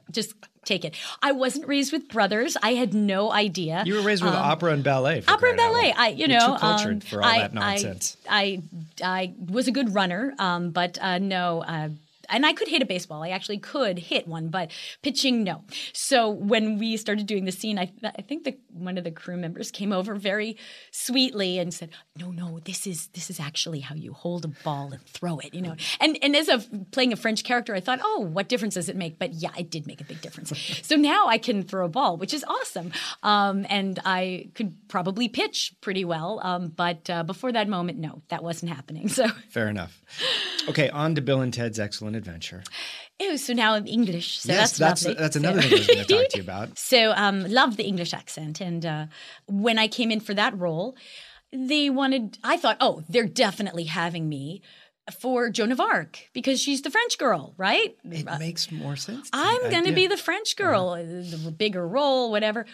Just take it. I wasn't raised with brothers. I had no idea. You were raised with opera and ballet. Um, opera and ballet. I, you You're know, too cultured um, for all I, that nonsense. I, I, I was a good runner, um, but uh, no. Uh, and I could hit a baseball. I actually could hit one, but pitching, no. So when we started doing the scene, I, I think the, one of the crew members came over very sweetly and said, "No, no, this is this is actually how you hold a ball and throw it." You know, and and as of playing a French character, I thought, "Oh, what difference does it make?" But yeah, it did make a big difference. so now I can throw a ball, which is awesome, um, and I could probably pitch pretty well. Um, but uh, before that moment, no, that wasn't happening. So. Fair enough. Okay, on to Bill and Ted's Excellent Adventure. Oh, so now I'm English. So yes, that's that's that's So- another thing I was going to talk to you about. So um, love the English accent, and uh, when I came in for that role, they wanted. I thought, oh, they're definitely having me for Joan of Arc because she's the French girl, right? It makes more sense. I'm going to be the French girl, uh, the bigger role, whatever.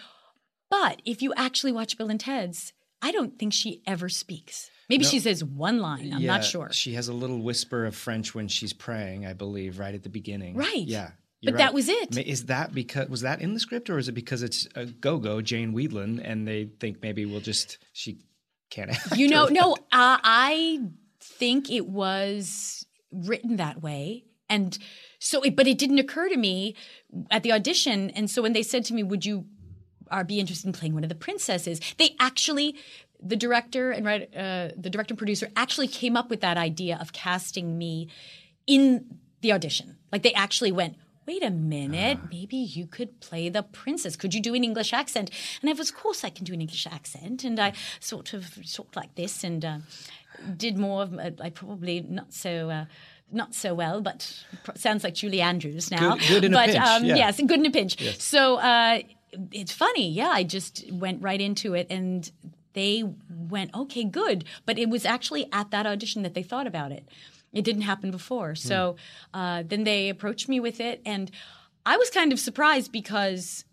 But if you actually watch Bill and Ted's, I don't think she ever speaks. Maybe she says one line. I'm Yeah, not sure. She has a little whisper of French when she's praying, I believe, right at the beginning. Right. Yeah. But you're that was it. Is that because was that in the script, or is it because it's a go-go Jane Wiedlin, and they think maybe we'll just she can't. You know, no, uh, I think it was written that way. And so, it, but it didn't occur to me at the audition. And so when they said to me, would you are be interested in playing one of the princesses? They actually, the director and uh, the director and producer actually came up with that idea of casting me in the audition. Like they actually went, wait a minute, maybe you could play the princess. Could you do an English accent? And I was, of course, I can do an English accent. And I sort of talked like this and uh, did more of, uh, I probably not so. Uh, not so well, but sounds like Julie Andrews now. Good- good in a but pinch, um, yeah. yes, good in a pinch. So uh, it's funny, yeah. I just went right into it, and they went, "Okay, good." But it was actually at that audition that they thought about it. It didn't happen before, so uh, then they approached me with it, and I was kind of surprised because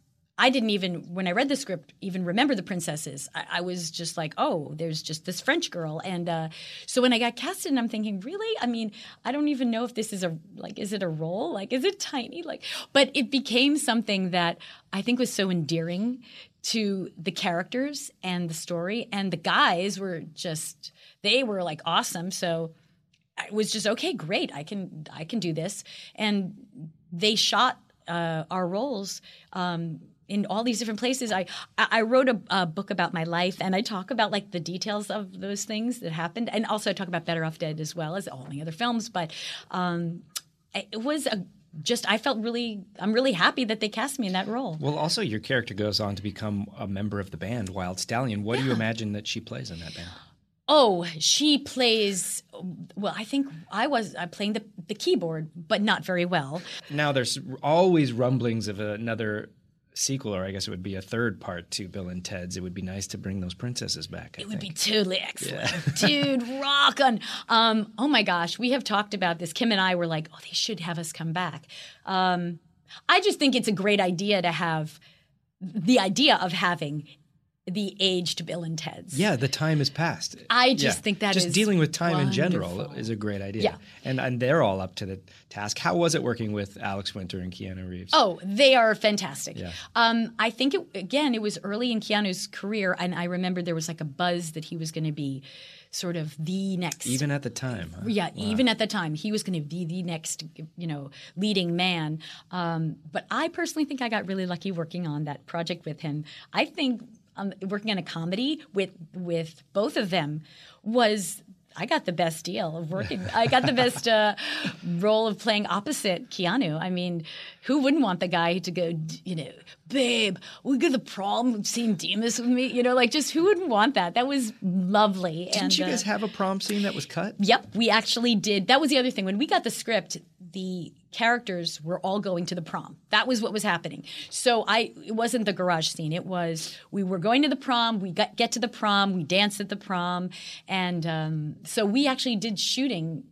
I didn't even, when I read the script, even remember the princesses. I, I was just like, oh, there's just this French girl. And uh, so when I got casted, and I'm thinking, really? I mean, I don't even know if this is a, like, is it a role? Like, is it tiny? Like, but it became something that I think was so endearing to the characters and the story. And the guys were just, they were like awesome. So I was just okay, great. I can I can do this. And they shot uh, our roles. Um, in all these different places, I I wrote a, a book about my life, and I talk about like the details of those things that happened, and also I talk about Better Off Dead as well as all my other films. But um, it was a just I felt really I'm really happy that they cast me in that role. Well, also your character goes on to become a member of the band Wild Stallion. What do you imagine that she plays in that band? Oh, she plays. Well, I think I was uh, playing the the keyboard, but not very well. Now there's always rumblings of another sequel, or I guess it would be a third part to Bill and Ted's, it would be nice to bring those princesses back. I It would be totally excellent. Dude, rock on. Um, oh my gosh, we have talked about this. Kim and I were like, oh, they should have us come back. Um, I just think it's a great idea to have the idea of having the aged Bill and Ted's. Yeah, the time has passed. I just think that just dealing with time in general is a great idea. Yeah. and and they're all up to the task. How was it working with Alex Winter and Keanu Reeves? Oh, they are fantastic. Yeah. Um, I think it, again, it was early in Keanu's career, and I remember there was like a buzz that he was going to be sort of the next even at the time. huh? Yeah, even at the time, he was going to be the next, you know, leading man. Um, but I personally think I got really lucky working on that project with him. I think um, working on a comedy with with both of them was. I got the best deal of working. I got the best uh, role of playing opposite Keanu. I mean, who wouldn't want the guy to go, you know, babe, we got the problem of seeing Demas with me? You know, like just who wouldn't want that? That was lovely. Didn't and, you uh, guys have a prom scene that was cut? Yep, we actually did. That was the other thing. When we got the script, the characters were all going to the prom. That was what was happening. So I it wasn't the garage scene. It was we were going to the prom, we got get to the prom, we danced at the prom, and um, so we actually did shooting uh,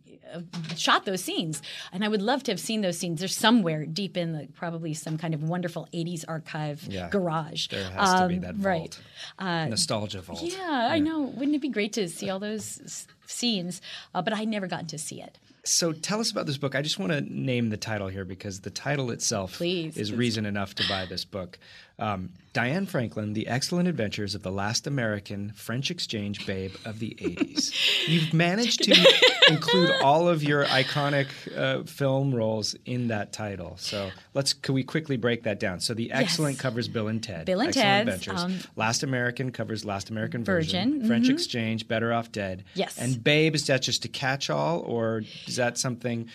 shot those scenes and i would love to have seen those scenes they're somewhere deep in the probably some kind of wonderful 80s archive Yeah. garage There has to be Um, that right vault, nostalgia vault. yeah, I know. Wouldn't it be great to see all those s- scenes? Uh, but I never gotten to see it. So tell us about this book. I just want to name the title here because the title itself Please, is reason enough to buy this book. Um, Diane Franklin, The Excellent Adventures of the Last American French Exchange Babe of the 80s. You've managed to include all of your iconic uh, film roles in that title. So let's can we quickly break that down? So The Excellent covers Bill and Ted. Bill and Excellent Ted's, Adventures. um, Last American covers Last American Virgin. Virgin, French mhm. Exchange, Better Off Dead. Yes. And Babe, is that just a catch-all, or is that something?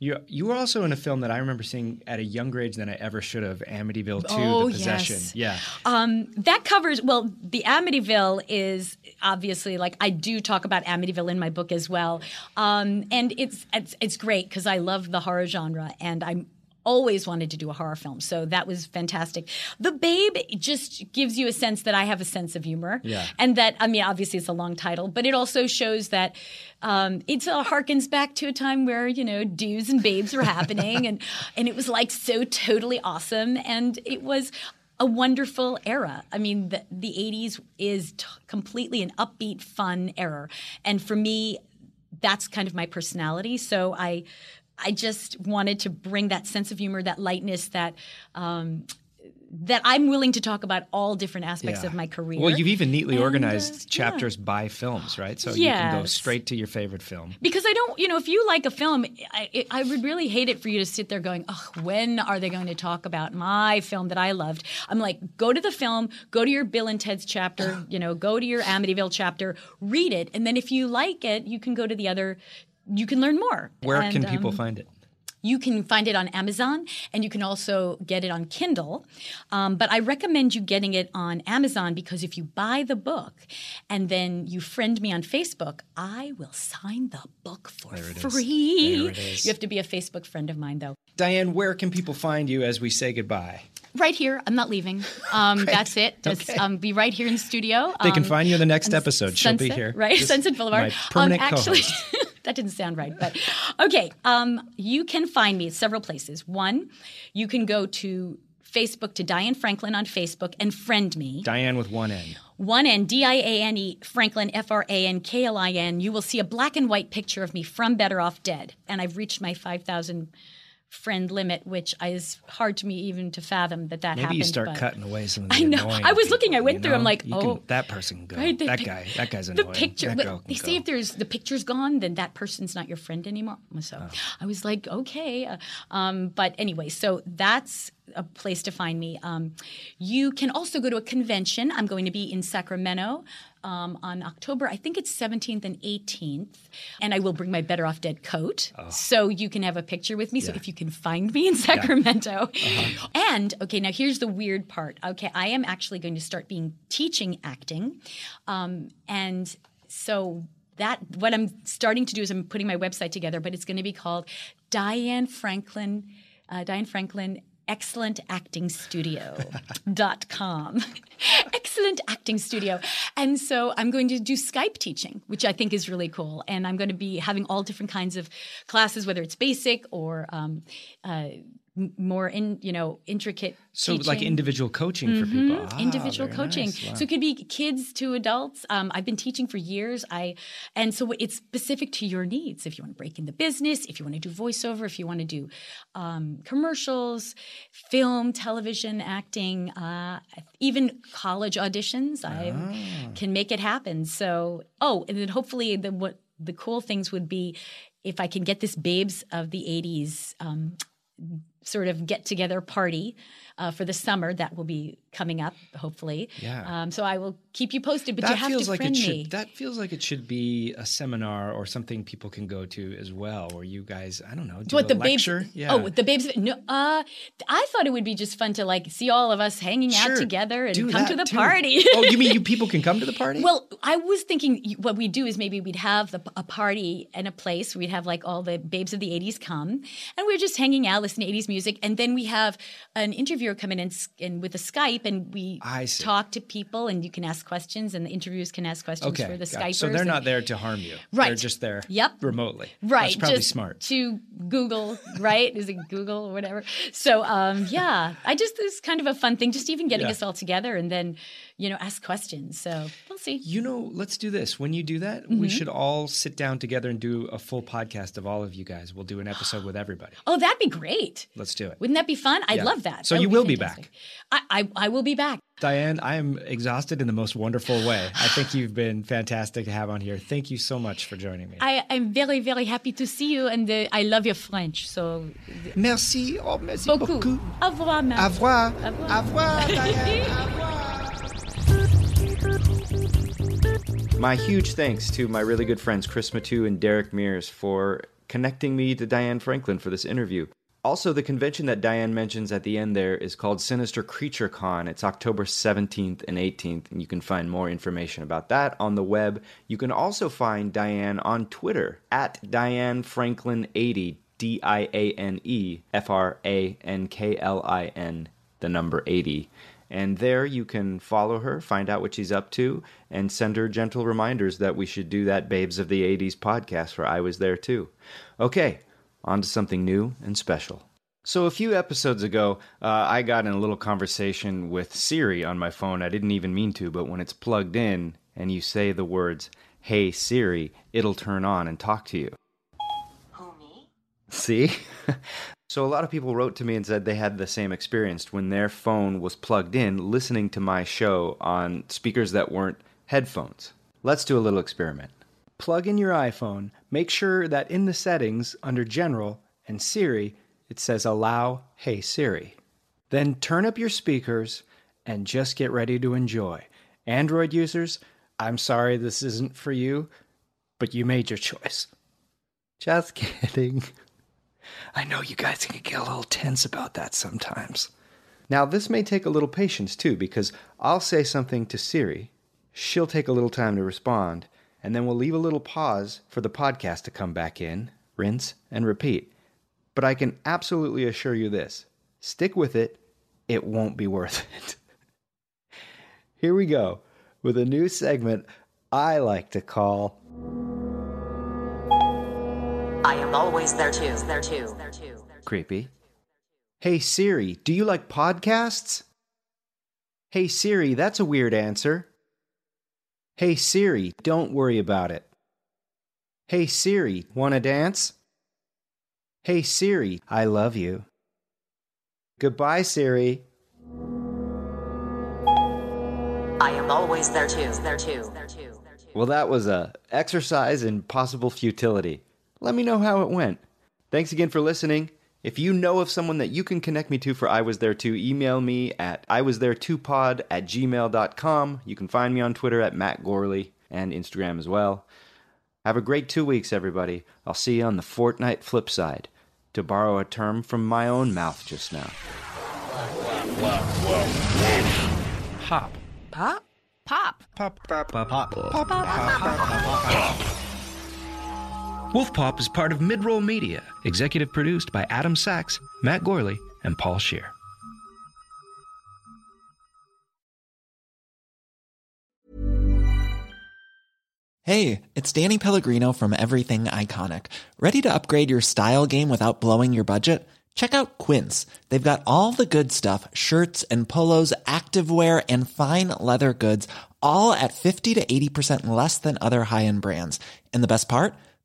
You you were also in a film that I remember seeing at a younger age than I ever should have, Amityville 2, Oh, The Possession. yes. Yeah. Um, that covers well. The Amityville is obviously like I do talk about Amityville in my book as well, um, and it's it's, it's great because I love the horror genre and I'm. Always wanted to do a horror film, so that was fantastic. The Babe just gives you a sense that I have a sense of humor, Yeah. and that I mean, obviously it's a long title, but it also shows that um, it uh, harkens back to a time where you know dudes and babes were happening, and and it was like so totally awesome, and it was a wonderful era. I mean, the, the 80s is t- completely an upbeat, fun era. And for me, that's kind of my personality. So I, I just wanted to bring that sense of humor, that lightness, that um, that I'm willing to talk about all different aspects Yeah. of my career. Well, you've even neatly And, uh, organized yeah. chapters by films, right? So you can go straight to your favorite film. because I don't, you know, if you like a film, I, it, I would really hate it for you to sit there going, "Oh, when are they going to talk about my film that I loved?" I'm like, go to the film, go to your Bill and Ted's chapter, you know, go to your Amityville chapter, read it, and then if you like it, you can go to the other. You can learn more. Where And, can people um, find it? You can find it on Amazon and you can also get it on Kindle. Um, but I recommend you getting it on Amazon because if you buy the book and then you friend me on Facebook, I will sign the book for free. There it is. You have to be a Facebook friend of mine, though. Diane, where can people find you as we say goodbye? Right here. I'm not leaving. Um, that's it. Just Okay. um, be right here in the studio. They can Um, find you in the next on episode. She'll be here. Right, This- Sunset Boulevard. My permanent um, actually, co-host. that didn't sound right, but okay. Um, you can find me at several places. One, you can go to Facebook to Diane Franklin on Facebook and friend me. Diane with one N. One N D I A N E Franklin F R A N K L I N. You will see a black and white picture of me from Better Off Dead, and I've reached my five thousand friend limit, which is hard to me even to fathom that that Maybe happened. you start but- cutting away some of the I know. I was looking, I went you through, I'm like, You can- oh. that person can go. Right, that pic- guy, that guy's annoying. the picture. That but can they say go. if there's the picture's gone, then that person's not your friend anymore. So Oh. I was like, okay. Uh, Um, but anyway, so that's a place to find me. Um, you can also go to a convention. I'm going to be in Sacramento. Um, on October, I think it's 17th and 18th, and I will bring my Better Off Dead coat, so you can have a picture with me. So Oh. If you can find me in Sacramento, Uh-huh. and okay, now here's the weird part. Okay, I am actually going to start being teaching acting, um, and so that what I'm starting to do is I'm putting my website together, but it's going to be called Diane Franklin, uh, Diane Franklin excellentactingstudio.com. Excellent Acting Studio. And so I'm going to do Skype teaching, which I think is really cool. And I'm going to be having all different kinds of classes, whether it's basic or um, uh, more in you know intricate So like individual coaching for people. Ah, individual coaching. nice. Wow. So it could be kids to adults. Um, I've been teaching for years. I and so it's specific to your needs. If you want to break into business, if you want to do voiceover, if you want to do um, commercials, film, television, acting, uh, even college auditions, I Ah. can make it happen. So oh, and then hopefully the what the cool things would be if I can get this babes of the '80s. Um, sort of get together party uh, for the summer that will be coming up hopefully Yeah. um, so i will keep you posted but you have feels to like friend it me. That feels like it should be a seminar or something people can go to as well, where you guys, I don't know, do what a the lecture. babes Yeah. oh the babes no uh i thought it would be just fun to like see all of us hanging Sure. out together and come to the too. party oh, you mean you people can come to the party? Well, I was thinking what we'd do is maybe we'd have the, a party and a place. We'd have like all the babes of the 80s come and we're just hanging out, listening to 80s music. And then we have an interviewer come in and, and with a Skype and we talk to people and you can ask questions and the interviewers can ask questions okay. for the. Skypers. So they're and- not there to harm you. Right. They're just there. Yep. Remotely. Right. That's probably just smart. To Google, right? Is it Google or whatever? So, um, yeah, I just, it's kind of a fun thing, just even getting Yeah. us all together and then, you know, ask questions. So we'll see. You know, let's do this. When you do that, Mm-hmm. we should all sit down together and do a full podcast of all of you guys. We'll do an episode with everybody. Oh, that'd be great. Let's do it. Wouldn't that be fun? I'd Yeah. love that. So That you will be back. I, I, I will be back. Diane, I am exhausted in the most wonderful way. I think you've been fantastic to have on here. Thank you so much for joining me. I, I'm very, very happy to see you, and uh, I love your French. So, Merci. Oh, merci beaucoup. beaucoup. Au revoir. Au revoir. Au revoir. Au revoir, Diane. Au revoir. My huge thanks to my really good friends Chris Matu and Derek Mears for connecting me to Diane Franklin for this interview. Also, the convention that Diane mentions at the end there is called Sinister Creature Con. It's October 17th and 18th, and you can find more information about that on the web. You can also find Diane on Twitter at Diane Franklin80, D I A N E F R A N K L I N, the number 80. And there you can follow her, find out what she's up to, and send her gentle reminders that we should do that Babes of the 80s podcast where I was there too. Okay, on to something new and special. So, a few episodes ago, uh, I got in a little conversation with Siri on my phone. I didn't even mean to, but when it's plugged in and you say the words, Hey Siri, it'll turn on and talk to you. Who, me? See? so, a lot of people wrote to me and said they had the same experience when their phone was plugged in listening to my show on speakers that weren't headphones. Let's do a little experiment. Plug in your iPhone, make sure that in the settings under General and Siri, it says Allow Hey Siri. Then turn up your speakers and just get ready to enjoy. Android users, I'm sorry this isn't for you, but you made your choice. Just kidding. I know you guys can get a little tense about that sometimes. Now, this may take a little patience too, because I'll say something to Siri, she'll take a little time to respond, and then we'll leave a little pause for the podcast to come back in, rinse, and repeat. But I can absolutely assure you this stick with it, it won't be worth it. Here we go with a new segment I like to call I am always there too. There too. There too. Creepy. Hey Siri, do you like podcasts? Hey Siri, that's a weird answer. Hey Siri, don't worry about it. Hey Siri, wanna dance? Hey Siri, I love you. Goodbye, Siri. I am always there too. There too. There too. There too. Well, that was a exercise in possible futility. Let me know how it went. Thanks again for listening. If you know of someone that you can connect me to for I Was There Too, email me at iwasthere2pod at gmail.com. You can find me on Twitter at Matt Gorley and Instagram as well. Have a great two weeks, everybody. I'll see you on the fortnight flip side, to borrow a term from my own mouth just now. Hop. Pop? Pop. Pop? Pop. Pop, pop, pop, pop, pop, pop, Wolf Pop is part of Midroll Media, executive produced by Adam Sachs, Matt Gorley, and Paul Scheer. Hey, it's Danny Pellegrino from Everything Iconic. Ready to upgrade your style game without blowing your budget? Check out Quince. They've got all the good stuff shirts and polos, activewear, and fine leather goods, all at 50 to 80% less than other high end brands. And the best part?